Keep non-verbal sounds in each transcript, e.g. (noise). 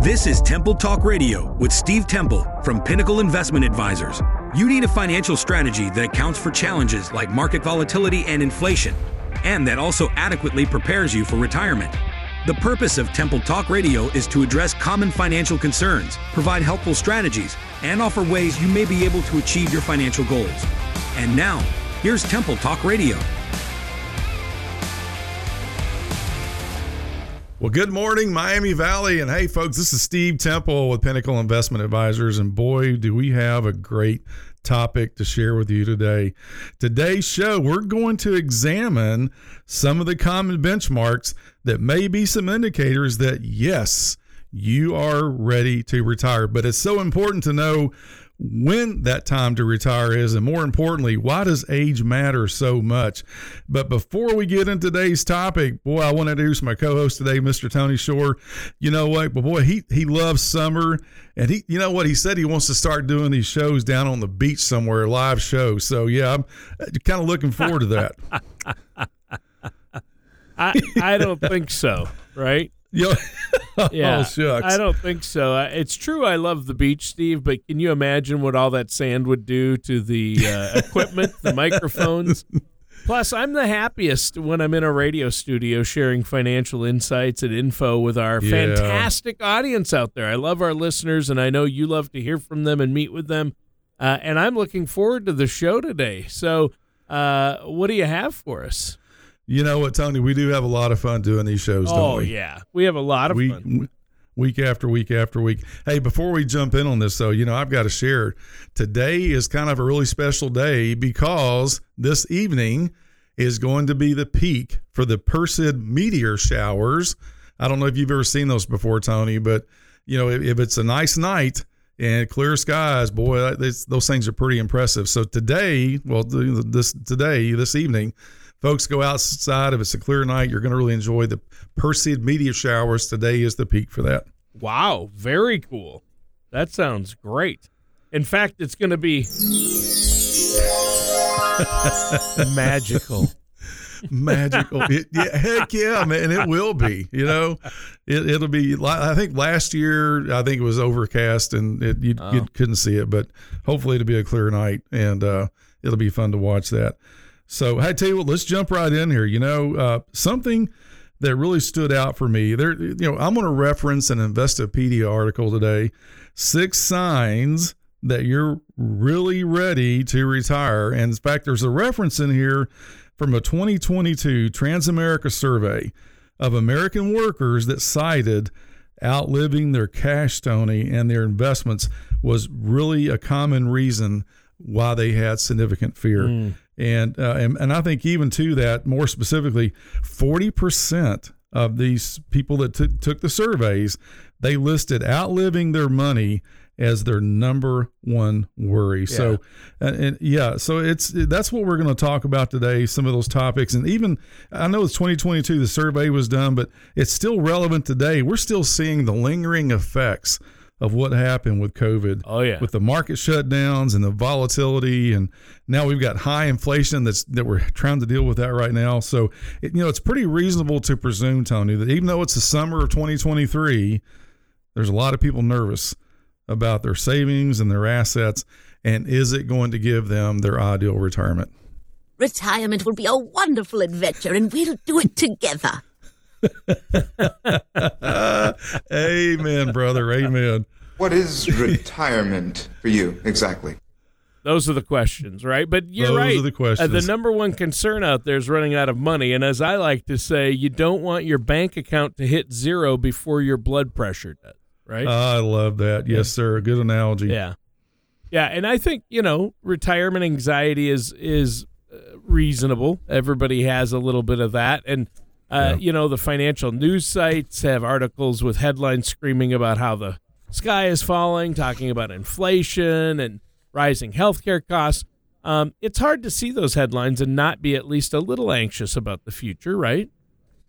This is Temple Talk Radio with Steve Temple from Pinnacle Investment Advisors. You need a financial strategy that accounts for challenges like market volatility and inflation, and that also adequately prepares you for retirement. The purpose of Temple Talk Radio is to address common financial concerns, provide helpful strategies, and offer ways you may be able to achieve your financial goals. And now, here's Temple Talk Radio. Well, good morning, Miami Valley. And hey, folks, this is Steve Temple with Pinnacle Investment Advisors. And boy, do we have a great topic to share with you today. Today's show, we're going to examine some of the common benchmarks that may be some indicators that, yes, you are ready to retire. But it's so important to know when that time to retire is, and more importantly, why does age matter so much? But before we get into today's topic, boy, I want to introduce my co-host today, Mr. Tony Shore. You know what? But boy, he he loves summer, and he, you know what? He said he wants to start doing these shows down on the beach somewhere, live shows. So yeah, I'm uh, kind of looking forward to that. (laughs) I I don't think so. Right? Yeah. (laughs) Yeah. oh, shucks. I don't think so. It's true. I love the beach, Steve, but can you imagine what all that sand would do to the uh, (laughs) equipment, the microphones? Plus, I'm the happiest when I'm in a radio studio sharing financial insights and info with our Yeah. fantastic audience out there. I love our listeners, and I know you love to hear from them and meet with them. Uh, and I'm looking forward to the show today. So, uh, what do you have for us? You know what, Tony? We do have a lot of fun doing these shows, don't Oh, we? yeah. We have a lot of we, fun. week after week after week. Hey, before we jump in on this, though, you know, I've got to share. Today is kind of a really special day because this evening is going to be the peak for the Perseid meteor showers. I don't know if you've ever seen those before, Tony, but you know, if, if it's a nice night and clear skies, boy, that- those things are pretty impressive. So today, well, this today, this evening, folks go outside. If it's a clear night, you're going to really enjoy the Perseid meteor showers. Today is the peak for that. Wow, very cool. That sounds great. In fact, it's going to be (laughs) magical. Magical, it, yeah, heck yeah, man, it will be. You know, it, it'll be. I think last year, I think it was overcast and it, you, you couldn't see it, but hopefully it'll be a clear night and uh, it'll be fun to watch that. So, I tell you what, let's jump right in here. You know, uh, something that really stood out for me. There, you know, I'm going to reference an Investopedia article today. Six signs that you're really ready to retire. And in fact, there's a reference in here from a 2022 Transamerica survey of American workers that cited outliving their cash, Tony, and their investments was really a common reason why they had significant fear. And, uh, and and I think even to that more specifically, 40% of these people that t- took the surveys, they listed outliving their money as their number one worry. So, and, and yeah, so it's that's what we're going to talk about today. Some of those topics, and even I know it's 2022, the survey was done, but it's still relevant today. We're still seeing the lingering effects of what happened with COVID. Oh, yeah. with the market shutdowns and the volatility, and now we've got high inflation that's that we're trying to deal with that right now. So, it, you know, it's pretty reasonable to presume, Tony, that even though it's the summer of 2023, there's a lot of people nervous about their savings and their assets, and is it going to give them their ideal retirement? Retirement will be a wonderful adventure, and we'll do it together. Amen, brother. Amen. What is retirement for you exactly? Those are the questions, right? But you're right. Those right. are the questions. Uh, the number one concern out there is running out of money. And as I like to say, you don't want your bank account to hit zero before your blood pressure does, right? I love that. Yes, sir. A Good analogy. Yeah, yeah, and I think you know retirement anxiety is is uh, reasonable. Everybody has a little bit of that, and uh, you know the financial news sites have articles with headlines screaming about how the sky is falling, talking about inflation and rising healthcare costs. Um, it's hard to see those headlines and not be at least a little anxious about the future, right?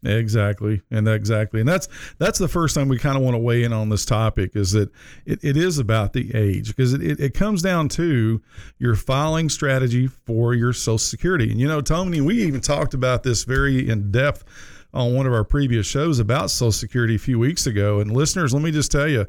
Exactly, and exactly, and that's that's the first time we kind of want to weigh in on this topic is that it, it is about the age because it, it, it comes down to your filing strategy for your Social Security, and you know, Tony, we even talked about this very in depth on one of our previous shows about Social Security a few weeks ago. And listeners, let me just tell you,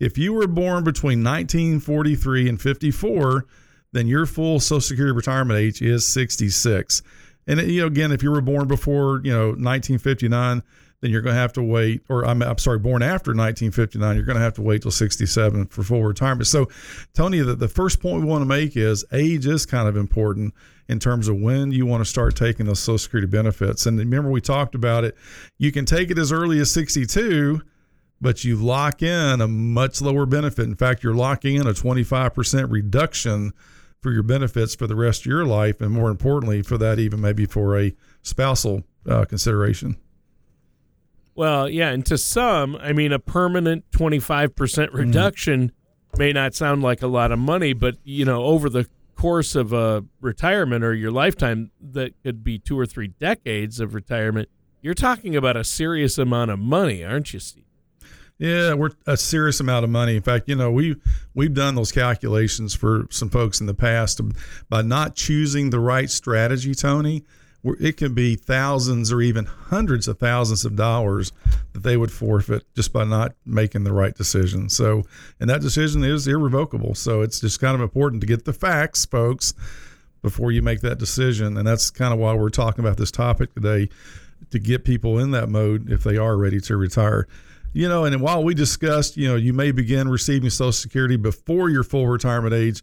if you were born between 1943 and 54, then your full Social Security retirement age is 66. And you know, again, if you were born before you know 1959, then you're going to have to wait. Or I'm, I'm sorry, born after 1959, you're going to have to wait till 67 for full retirement. So, Tony, the, the first point we want to make is age is kind of important in terms of when you want to start taking those Social Security benefits. And remember, we talked about it. You can take it as early as 62 but you lock in a much lower benefit. In fact, you're locking in a 25% reduction for your benefits for the rest of your life, and more importantly, for that, even maybe for a spousal uh, consideration. Well, yeah, and to some, I mean, a permanent 25% mm-hmm. reduction mm. may not sound like a lot of money, but, you know, over the course of a retirement or your lifetime, that could be two or three decades of retirement, you're talking about a serious amount of money, aren't you, Steve? Yeah, we're a serious amount of money. In fact, you know, we we've done those calculations for some folks in the past by not choosing the right strategy, Tony it can be thousands or even hundreds of thousands of dollars that they would forfeit just by not making the right decision. So, and that decision is irrevocable. So it's just kind of important to get the facts, folks, before you make that decision. And that's kind of why we're talking about this topic today to get people in that mode if they are ready to retire. You know, and while we discussed, you know, you may begin receiving Social Security before your full retirement age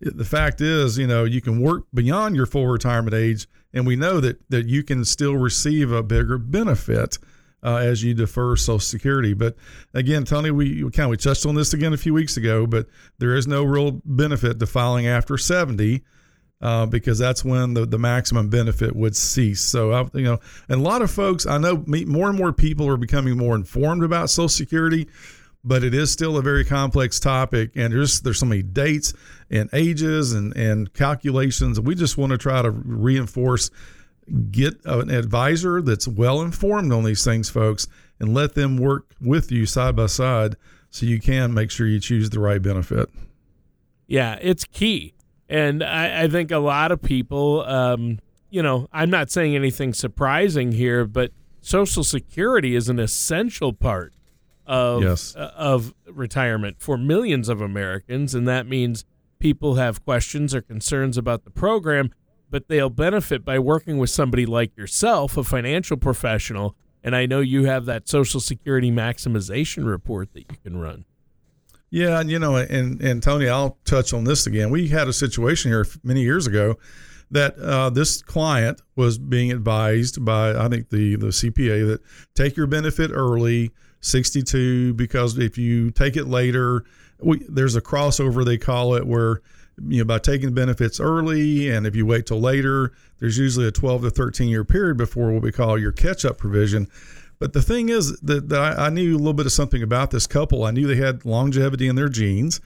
the fact is, you know, you can work beyond your full retirement age, and we know that that you can still receive a bigger benefit uh, as you defer Social Security. But again, Tony, we, kind of we touched on this again a few weeks ago, but there is no real benefit to filing after seventy. Uh, because that's when the, the maximum benefit would cease. So, I, you know, and a lot of folks, I know more and more people are becoming more informed about Social Security but it is still a very complex topic and there's there's so many dates and ages and and calculations. We just want to try to reinforce get an advisor that's well informed on these things folks and let them work with you side by side so you can make sure you choose the right benefit. Yeah it's key and i, I think a lot of people um, you know i'm not saying anything surprising here but social security is an essential part of yes. uh, of retirement for millions of Americans, and that means people have questions or concerns about the program, but they'll benefit by working with somebody like yourself, a financial professional. And I know you have that Social Security maximization report that you can run. Yeah, and you know, and and Tony, I'll touch on this again. We had a situation here many years ago that uh, this client was being advised by I think the the CPA that take your benefit early 62 because if you take it later, we, there's a crossover they call it where you know by taking benefits early and if you wait till later, there's usually a 12 to 13 year period before what we call your catch up provision. But the thing is that, that I, I knew a little bit of something about this couple. I knew they had longevity in their genes.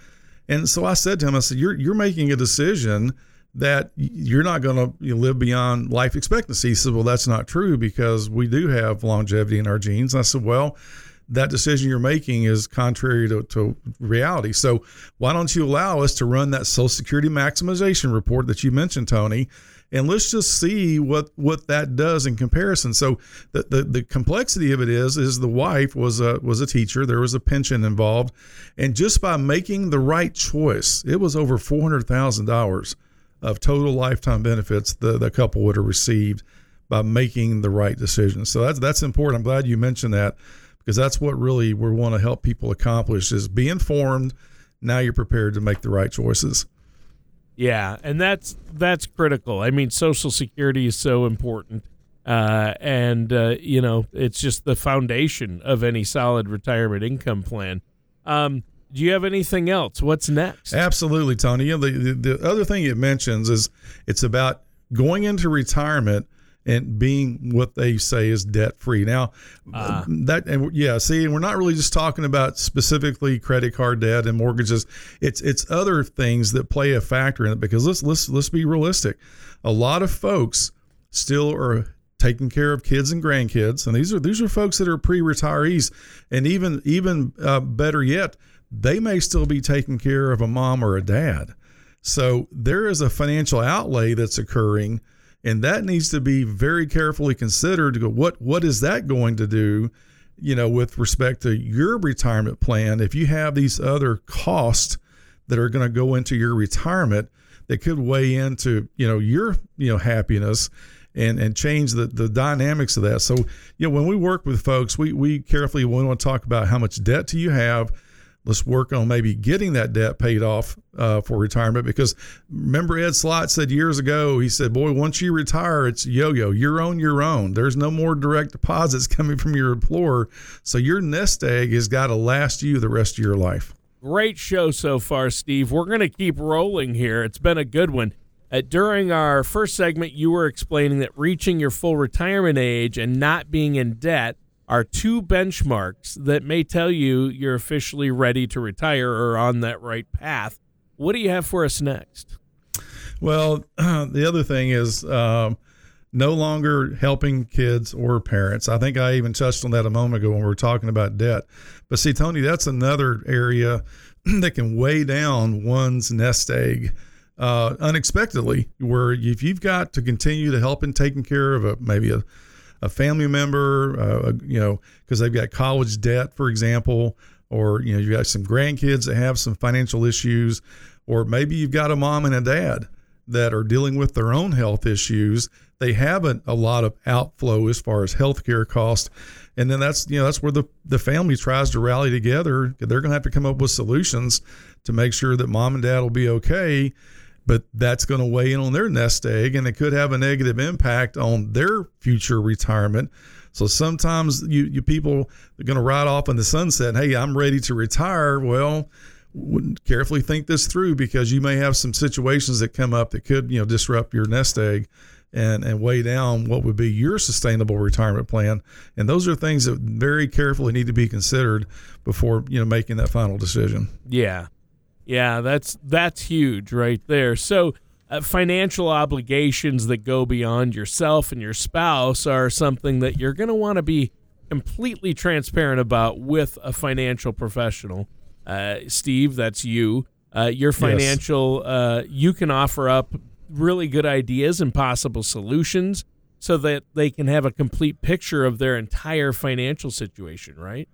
And so I said to him, I said, You're, you're making a decision that you're not going to live beyond life expectancy. He said, Well, that's not true because we do have longevity in our genes. I said, Well, that decision you're making is contrary to, to, reality. So why don't you allow us to run that Social Security maximization report that you mentioned, Tony? And let's just see what what that does in comparison. So the, the, the complexity of it is is the wife was a was a teacher. There was a pension involved, and just by making the right choice, it was over four hundred thousand dollars of total lifetime benefits the, the couple would have received by making the right decision. So that's that's important. I'm glad you mentioned that because that's what really we want to help people accomplish is be informed now you're prepared to make the right choices yeah and that's that's critical. I mean social security is so important uh, and uh, you know it's just the foundation of any solid retirement income plan. Um, do you have anything else? What's next? Absolutely tony. You know, the, the, the other thing it mentions is it's about going into retirement and being what they say is debt free. Now, uh, that and yeah, see, and we're not really just talking about specifically credit card debt and mortgages. It's it's other things that play a factor in it because let's let's let's be realistic. A lot of folks still are taking care of kids and grandkids, and these are these are folks that are pre-retirees, and even even uh, better yet, they may still be taking care of a mom or a dad. So there is a financial outlay that's occurring and that needs to be very carefully considered to go what what is that going to do you know with respect to your retirement plan? If you have these other costs that are going to go into your retirement that could weigh into you know your you know happiness and and change the the dynamics of that. So you know when we work with folks we we carefully we want to talk about how much debt do you have let's work on maybe getting that debt paid off uh, for retirement because remember ed Slott said years ago he said boy once you retire it's yo-yo. You're on your own. There's no more direct deposits (laughs) coming from your employer. So your nest egg has got to last you the rest of your life. Great show so far steve. We're going to keep rolling here. It's been a good one. Uh, during our first segment you were explaining that reaching your full retirement age and not being in debt are two benchmarks that may tell you you're officially ready to retire or on that right path. What do you have for us next? Well, (clears throat) the other thing is um, no longer helping kids or parents. I think I even touched on that a moment ago when we were talking about debt. But see, Tony, that's another area (clears throat) that can weigh down one's nest egg. Uh, unexpectedly, where if you've got to continue to help in taking care of a maybe a a family member, uh, you know, because they've got college debt, for example, or you know you've got some grandkids that have some financial issues, or maybe you've got a mom and a dad that are dealing with their own health issues. They haven't a lot of outflow as far as healthcare costs, and then that's you know that's where the the family tries to rally together. They're going to have to come up with solutions to make sure that mom and dad will be okay but that's going to weigh in on their nest egg and it could have a negative impact on their future retirement. So sometimes you, you people are going to ride off in the sunset. Hey, I'm ready to retire. Well, carefully think this through because you may have some situations that come up that could you know disrupt your nest egg and and weigh down what would be your sustainable retirement plan. And those are things that very carefully need to be considered before you know making that final decision. Yeah, yeah, that's that's huge right there. So, uh, financial obligations that go beyond yourself and your spouse are something that you're going to want to be completely transparent about with a financial professional. Uh, Steve, that's you. Uh, your financial, yes. Uh, you can offer up really good ideas and possible solutions so that they can have a complete picture of their entire financial situation, right?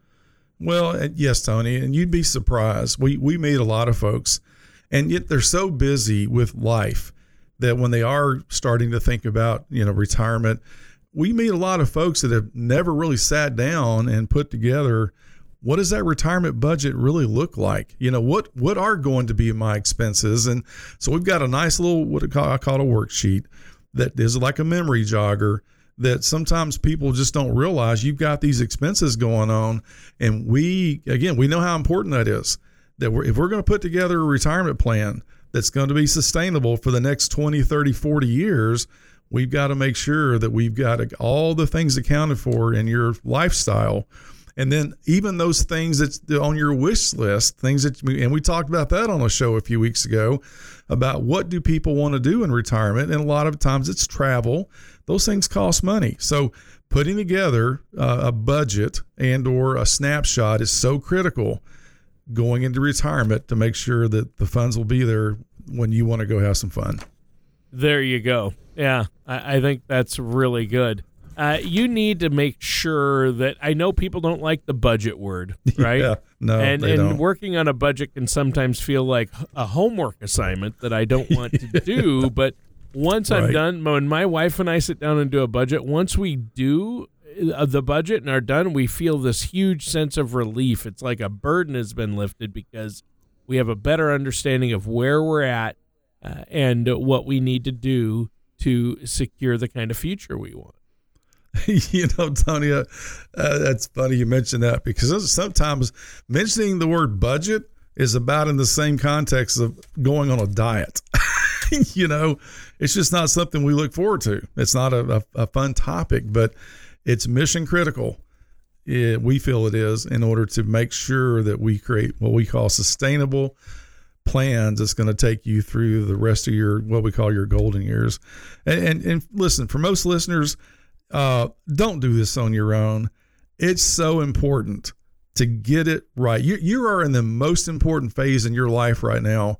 Well, uh, yes, Tony, and you'd be surprised. We we meet a lot of folks, and yet they're so busy with life that when they are starting to think about you know retirement, we meet a lot of folks that have never really sat down and put together what does that retirement budget really look like? You know, what what are going to be my expenses? And so we've got a nice little what I call, I call a worksheet that is like a memory jogger that sometimes people just don't realize you've got these expenses going on. And we, again, we know how important that is. That we're, if we're going to put together a retirement plan that's going to be sustainable for the next 20, 30, 40 years, we've got to make sure that we've got all the things accounted for in your lifestyle. And then even those things that's on your wish list, things that, and we talked about that on a show a few weeks ago about what do people want to do in retirement. And a lot of times it's travel those things cost money. So putting together uh, a budget and or a snapshot is so critical going into retirement to make sure that the funds will be there when you want to go have some fun. There you go. Yeah, I, I think that's really good. Uh, you need to make sure that I know people don't like the budget word, (laughs) right? yeah, no, and and don't. working on a budget can sometimes feel like a homework assignment that I don't want to (laughs) do. but once right. I'm done, when my wife and I sit down and do a budget, once we do uh, the budget and are done, we feel this huge sense of relief. It's like a burden has been lifted because we have a better understanding of where we're at uh, and what we need to do to secure the kind of future we want. (laughs) you know, Tony, uh, uh, that's funny you mentioned that because sometimes mentioning the word budget is about in the same context of going on a diet. (laughs) (laughs) you know, it's just not something we look forward to. It's not a, a, a fun topic, but it's mission critical. It, we feel it is in order to make sure that we create what we call sustainable plans that's going to take you through the rest of your what we call your golden years. And and, and listen, for most listeners, uh, don't do this on your own. It's so important to get it right. You you are in the most important phase in your life right now,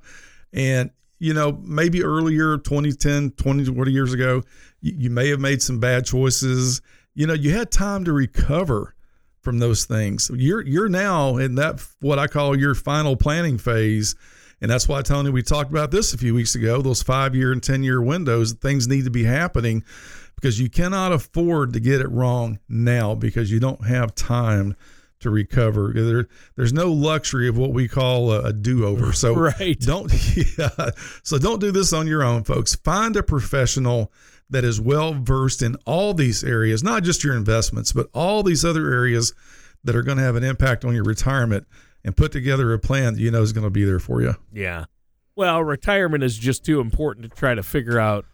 and you know, maybe earlier, 2010, 20, 20 years ago, you, you may have made some bad choices. You know, you had time to recover from those things. You're you're now in that what I call your final planning phase. And that's why Tony, we talked about this a few weeks ago. Those five year and ten year windows, things need to be happening because you cannot afford to get it wrong now because you don't have time to recover. There, there's no luxury of what we call a, a do-over. (laughs) So right. don't (laughs) yeah. So don't do this on your own, folks. Find a professional that is well versed in all these areas, not just your investments, but all these other areas that are going to have an impact on your retirement and put together a plan that you know is going to be there for you. Yeah. Well, retirement is just too important to try to figure out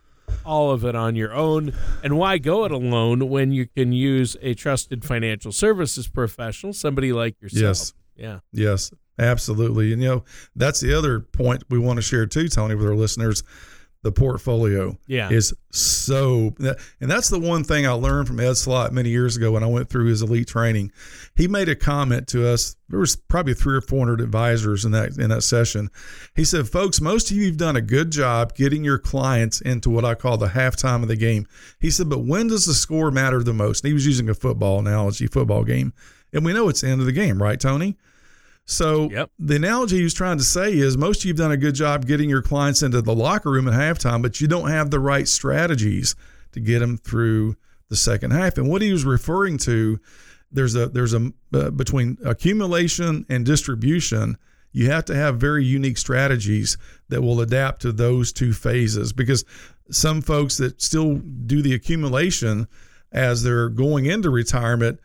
all of it on your own. And why go it alone when you can use a trusted financial services professional, somebody like yourself? Yes. Yeah. Yes, absolutely. And, you know, that's the other point we want to share too, Tony, with our listeners the portfolio yeah. is so and that's the one thing I learned from Ed Slott many years ago when I went through his elite training. He made a comment to us. There was probably three or four hundred advisors in that in that session. He said, "Folks, most of you have done a good job getting your clients into what I call the halftime of the game." He said, "But when does the score matter the most?" And he was using a football analogy, football game, and we know it's the end of the game, right, Tony? So yep. the analogy he was trying to say is most of you've done a good job getting your clients into the locker room at halftime, but you don't have the right strategies to get them through the second half. And what he was referring to, there's a there's a uh, between accumulation and distribution. You have to have very unique strategies that will adapt to those two phases because some folks that still do the accumulation as they're going into retirement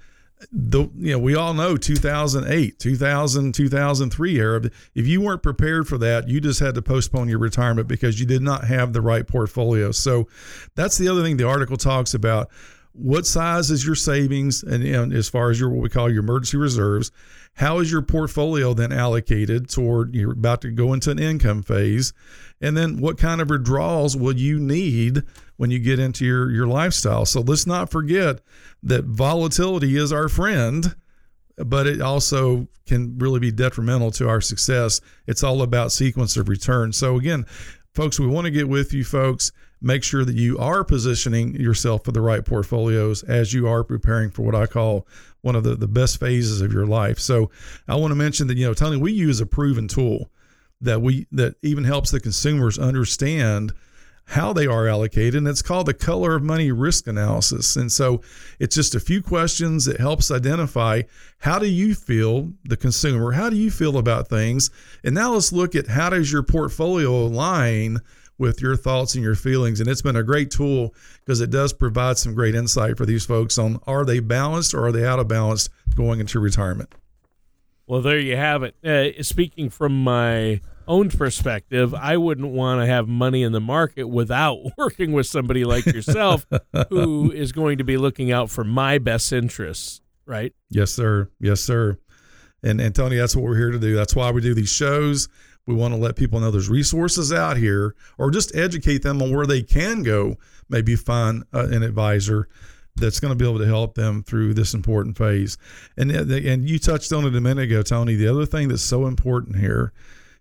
the you know we all know 2008 2000 2003 era. If you weren't prepared for that you just had to postpone your retirement because you did not have the right portfolio. So that's the other thing the article talks about. What size is your savings? And, and as far as your what we call your emergency reserves how is your portfolio then allocated toward you're about to go into an income phase? And then what kind of withdrawals will you need when you get into your your lifestyle. So let's not forget that volatility is our friend but it also can really be detrimental to our success. It's all about sequence of return. So again folks we want to get with you folks. Make sure that you are positioning yourself for the right portfolios as you are preparing for what I call one of the, the best phases of your life. So I want to mention that, you know, Tony, we use a proven tool that we that even helps the consumers understand how they are allocated and it's called the color of money risk analysis and so it's just a few questions that helps identify how do you feel the consumer how do you feel about things and now let's look at how does your portfolio align with your thoughts and your feelings. And it's been a great tool because it does provide some great insight for these folks on are they balanced or are they out of balance going into retirement. Well, there you have it. Uh, speaking from my own perspective, I wouldn't want to have money in the market without (laughs) working with somebody like yourself who (laughs) is going to be looking out for my best interests, right? Yes, sir. Yes, sir. And and Tony, that's what we're here to do. That's why we do these shows. We want to let people know there's resources out here, or just educate them on where they can go. Maybe find uh, an advisor that's going to be able to help them through this important phase. And uh, and you touched on it a minute ago, Tony. The other thing that's so important here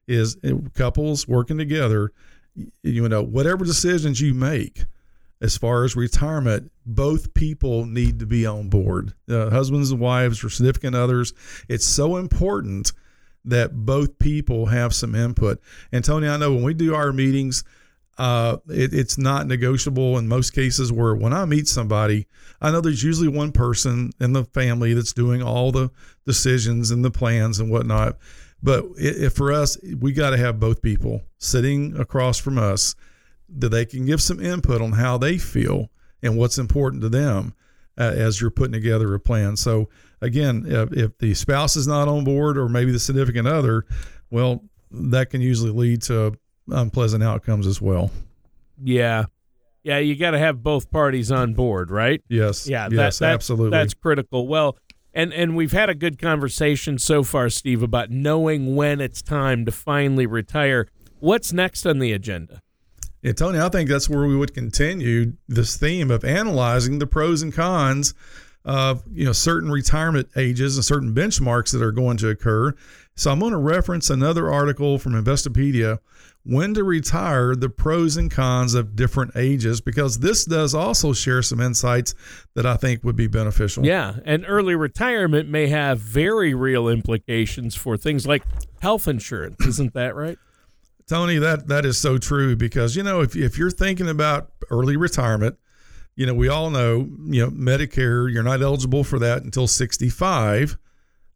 is couples working together. You know, whatever decisions you make as far as retirement, both people need to be on board. Uh, husbands and wives or significant others. It's so important that both people have some input. And Tony, I know when we do our meetings, uh, it, it's not negotiable in most cases. Where when I meet somebody, I know there's usually one person in the family that's doing all the decisions and the plans and whatnot. But if for us, we got to have both people sitting across from us that they can give some input on how they feel and what's important to them uh, as you're putting together a plan. So again, if, if the spouse is not on board or maybe the significant other, well, that can usually lead to unpleasant outcomes as well. Yeah. Yeah, you got to have both parties on board, right? Yes. Yeah, yes, that, that, absolutely. That's critical. Well, and and we've had a good conversation so far, Steve, about knowing when it's time to finally retire. What's next on the agenda? Yeah, Tony, I think that's where we would continue this theme of analyzing the pros and cons of you know certain retirement ages and certain benchmarks that are going to occur. So I'm going to reference another article from Investopedia, when to retire, the pros and cons of different ages, because this does also share some insights that I think would be beneficial. Yeah, and early retirement may have very real implications for things like health insurance. Isn't that right? Tony, that that is so true because you know if if you're thinking about early retirement, you know we all know you know Medicare you're not eligible for that until 65.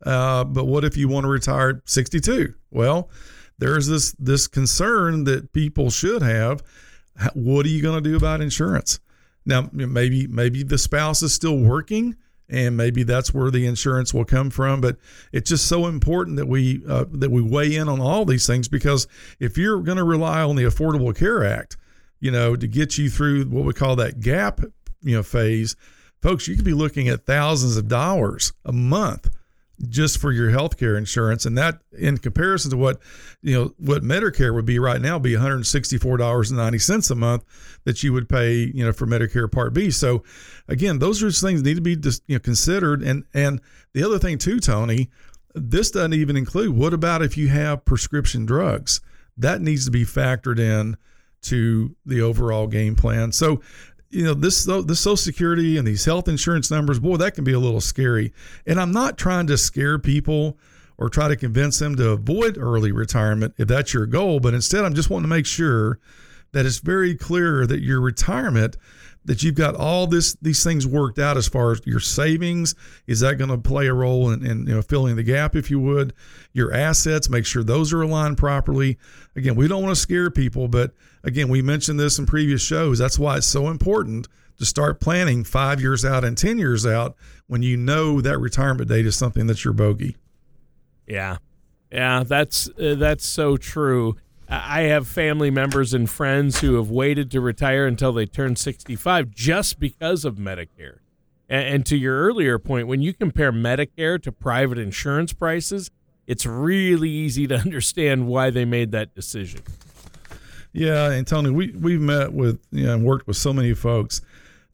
Uh, but what if you want to retire at 62? Well, there's this this concern that people should have. What are you going to do about insurance? Now, maybe maybe the spouse is still working and maybe that's where the insurance will come from. But it's just so important that we uh, that we weigh in on all these things because if you're going to rely on the Affordable Care Act, you know, to get you through what we call that gap, you know, phase, folks, you could be looking at thousands of dollars a month just for your health care insurance. And that in comparison to what you know what medicare would be right now be $164.90 a month that you would pay you know for medicare part b. So again those are things that need to be just, you know considered. And and the other thing too tony this doesn't even include what about if you have prescription drugs? That needs to be factored in to the overall game plan. So you know this this social security and these health insurance numbers boy that can be a little scary. And i'm not trying to scare people or try to convince them to avoid early retirement if that's your goal but instead i'm just wanting to make sure that it's very clear that your retirement that you've got all this these things worked out as far as your savings. Is that going to play a role in, in you know filling the gap if you would? Your assets make sure those are aligned properly. Again we don't want to scare people but again we mentioned this in previous shows. That's why it's so important to start planning five years out and ten years out when you know that retirement date is something that's your bogey. Yeah. Yeah that's uh, that's so true I have family members and friends who have waited to retire until they turn 65 just because of Medicare. And, to your earlier point, when you compare Medicare to private insurance prices, it's really easy to (laughs) understand why they made that decision. Yeah, and Tony, we we've met with you know and worked with so many folks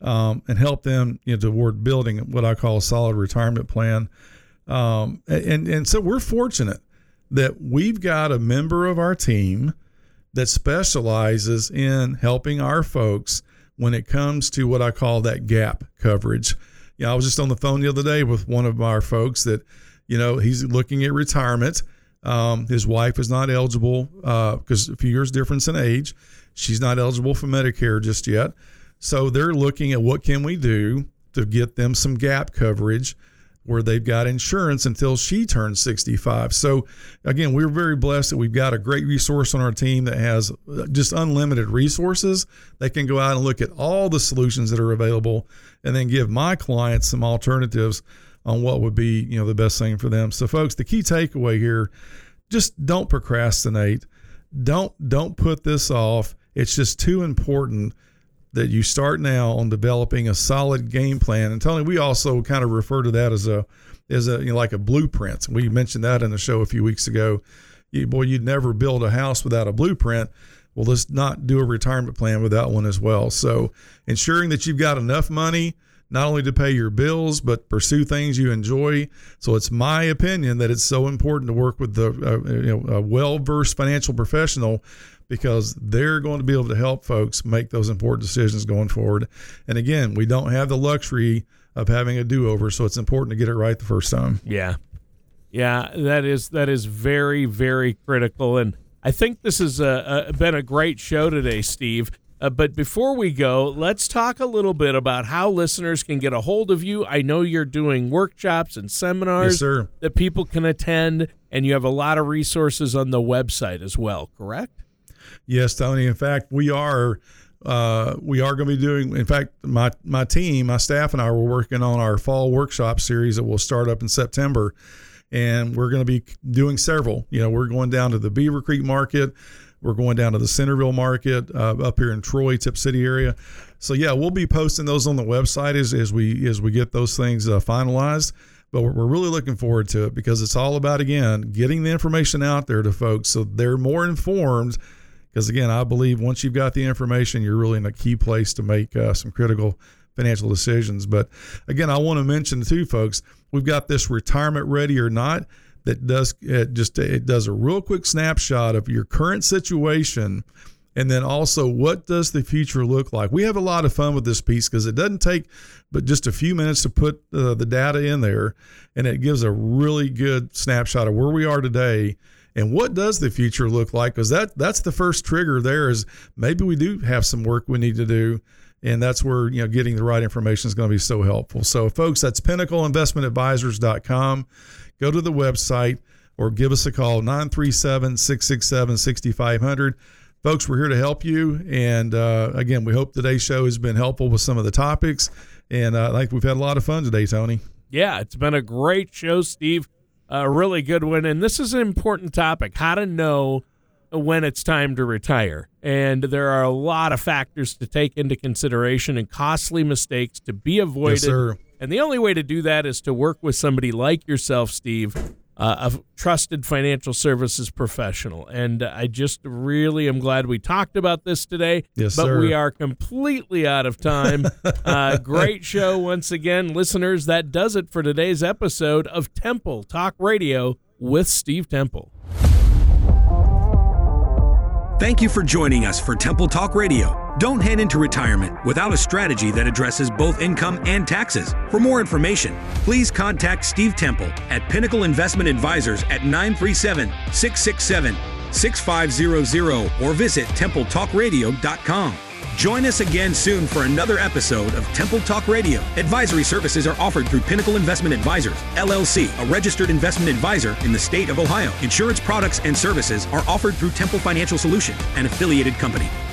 um, and helped them you know toward building what I call a solid retirement plan. Um, and and so we're fortunate that we've got a member of our team that specializes in helping our folks when it comes to what I call that gap coverage. You know, I was just on the phone the other day with one of our folks that, you know, he's looking at retirement. Um, his wife is not eligible because uh, a few years difference in age. She's not eligible for Medicare just yet. So they're looking at what can we do to get them some gap coverage where they've got insurance until she turns 65. So, again, we're very blessed that we've got a great resource on our team that has uh, just unlimited resources. They can go out and look at all the solutions that are available and then give my clients some alternatives on what would be, you know, the best thing for them. So, folks, the key takeaway here, just don't procrastinate. Don't don't put this off. It's just too important that you start now on developing a solid game plan. And Tony, we also kind of refer to that as a as a you know, like a blueprint. We mentioned that in the show a few weeks ago. You, boy, you'd never build a house without a blueprint. Well, let's not do a retirement plan without one as well. So, ensuring that you've got enough money not only to pay your bills but pursue things you enjoy. So, it's my opinion that it's so important to work with the uh, you know a well versed financial professional because they're going to be able to help folks make those important decisions going forward. And again, we don't have the luxury of having a do-over, so it's important to get it right the first time. Yeah. Yeah, that is that is very very critical and I think this has uh, been a great show today, Steve. Uh, but before we go, let's talk a little bit about how listeners can get a hold of you. I know you're doing workshops and seminars yes, that people can attend, and you have a lot of resources on the website as well, correct? Yes, Tony. In fact, we are uh, we are going to be doing. In fact, my my team, my staff, and I were working on our fall workshop series that will start up in September, and we're going to be doing several. You know, we're going down to the Beavercreek Market. We're going down to the Centerville Market uh, up here in Troy, Tipp City area. So yeah, we'll be posting those on the website as, as we as we get those things uh, finalized. But we're, we're really looking forward to it because it's all about again getting the information out there to folks so they're more informed because again, I believe once you've got the information, you're really in a key place to make uh, some critical financial decisions. But again, I want to mention too, folks, we've got this retirement ready or not that does it just it does a real quick snapshot of your current situation and then also what does the future look like we have a lot of fun with this piece because it doesn't take but just a few minutes to put uh, the data in there and it gives a really good snapshot of where we are today and what does the future look like? Because that that's the first trigger there is maybe we do have some work we need to do. And that's where you know getting the right information is going to be so helpful. So folks that's pinnacleinvestmentadvisors.com go to the website or give us a call 937 667 6500 folks we're here to help you. And uh, again we hope today's show has been helpful with some of the topics. And uh, i think we've had a lot of fun today tony. Yeah it's been a great show steve a really good one and this is an important topic how to know when it's time to retire and there are a lot of factors to take into consideration and costly mistakes to be avoided yes, sir. and the only way to do that is to work with somebody like yourself steve uh, a trusted financial services professional. And I just really am glad we talked about this today. Yes, but sir. we are completely out of time. (laughs) uh, great show once again, listeners. That does it for today's episode of Temple Talk Radio with Steve Temple. Thank you for joining us for Temple Talk Radio. Don't head into retirement without a strategy that addresses both income and taxes. For more information, please contact Steve Temple at Pinnacle Investment Advisors at 937 667 6500 or visit TempleTalkRadio.com. Join us again soon for another episode of Temple Talk Radio. Advisory services are offered through Pinnacle Investment Advisors, LLC, a registered investment advisor in the state of Ohio. Insurance products and services are offered through Temple Financial Solutions, an affiliated company.